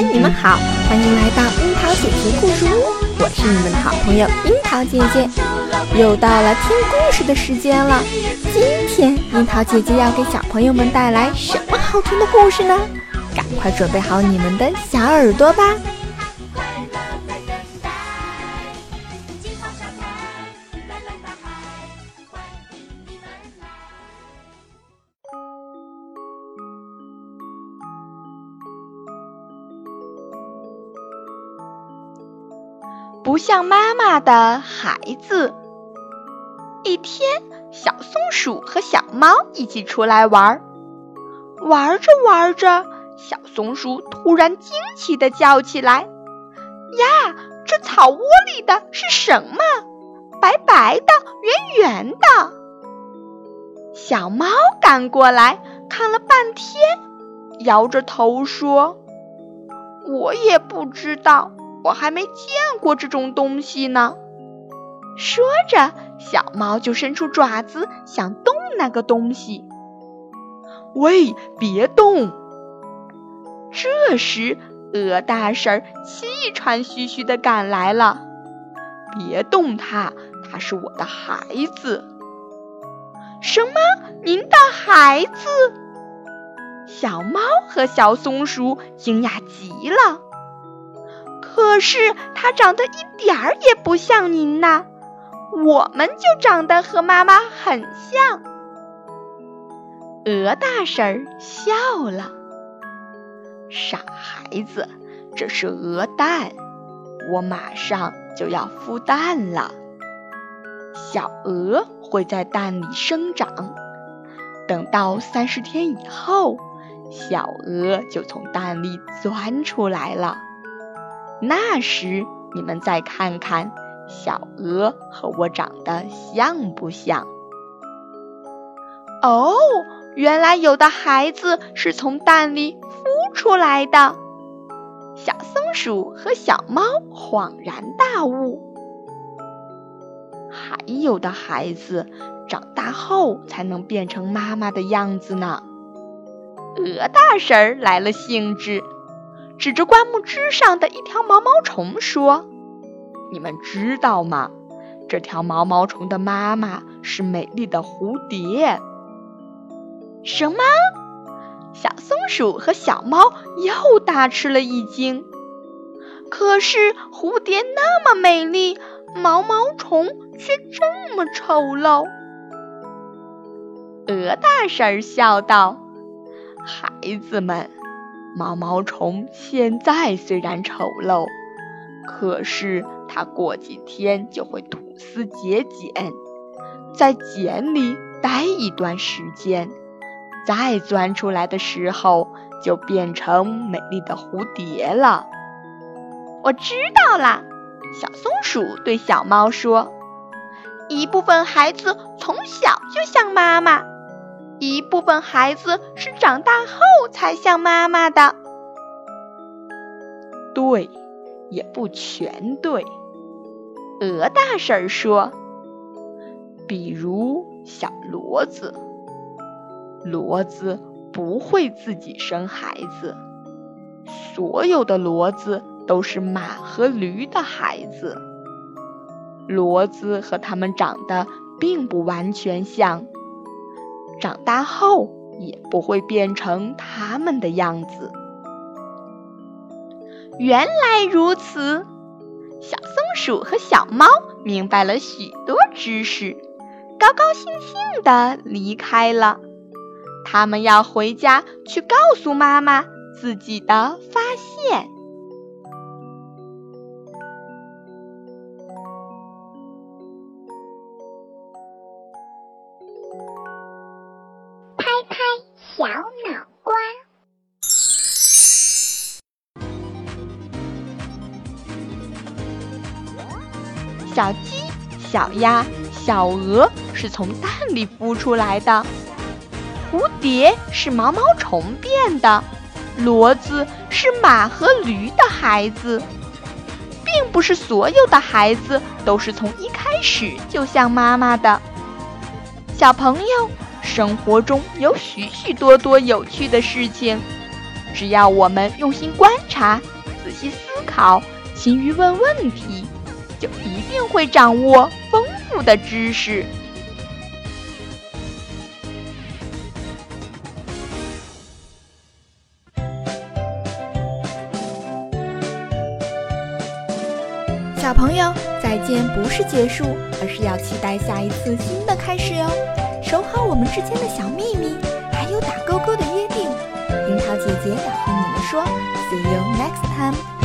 你们好，欢迎来到樱桃姐姐故事屋，我是你们的好朋友樱桃姐姐。又到了听故事的时间了，今天樱桃姐姐要给小朋友们带来什么好听的故事呢？赶快准备好你们的小耳朵吧。不像妈妈的孩子。一天，小松鼠和小猫一起出来玩，玩着玩着，小松鼠突然惊奇地叫起来：“呀，这草窝里的是什么？白白的，圆圆的。”小猫赶过来看了半天，摇着头说：“我也不知道。”我还没见过这种东西呢。说着，小猫就伸出爪子想动那个东西。喂，别动！这时，鹅大婶气喘吁吁地赶来了。别动它，它是我的孩子。什么？您的孩子？小猫和小松鼠惊讶极了。可是它长得一点儿也不像您呐，我们就长得和妈妈很像。鹅大婶儿笑了，傻孩子，这是鹅蛋，我马上就要孵蛋了。小鹅会在蛋里生长，等到三十天以后，小鹅就从蛋里钻出来了。那时，你们再看看小鹅和我长得像不像？哦，原来有的孩子是从蛋里孵出来的。小松鼠和小猫恍然大悟。还有的孩子长大后才能变成妈妈的样子呢。鹅大婶来了兴致。指着灌木枝上的一条毛毛虫说：“你们知道吗？这条毛毛虫的妈妈是美丽的蝴蝶。”什么？小松鼠和小猫又大吃了一惊。可是蝴蝶那么美丽，毛毛虫却这么丑陋。鹅大婶笑道：“孩子们。”毛毛虫现在虽然丑陋，可是它过几天就会吐丝结茧，在茧里待一段时间，再钻出来的时候就变成美丽的蝴蝶了。我知道啦，小松鼠对小猫说：“一部分孩子从小就像妈妈。”一部分孩子是长大后才像妈妈的，对，也不全对。鹅大婶说：“比如小骡子，骡子不会自己生孩子，所有的骡子都是马和驴的孩子。骡子和它们长得并不完全像。”长大后也不会变成他们的样子。原来如此，小松鼠和小猫明白了许多知识，高高兴兴地离开了。他们要回家去告诉妈妈自己的发现。小脑瓜，小鸡、小鸭、小鹅是从蛋里孵出来的，蝴蝶是毛毛虫变的，骡子是马和驴的孩子，并不是所有的孩子都是从一开始就像妈妈的，小朋友。生活中有许许多多有趣的事情，只要我们用心观察、仔细思考、勤于问问题，就一定会掌握丰富的知识。小朋友，再见不是结束，而是要期待下一次新的开始哦。守好我们之间的小秘密，还有打勾勾的约定。樱桃姐姐要和你们说，See you next time。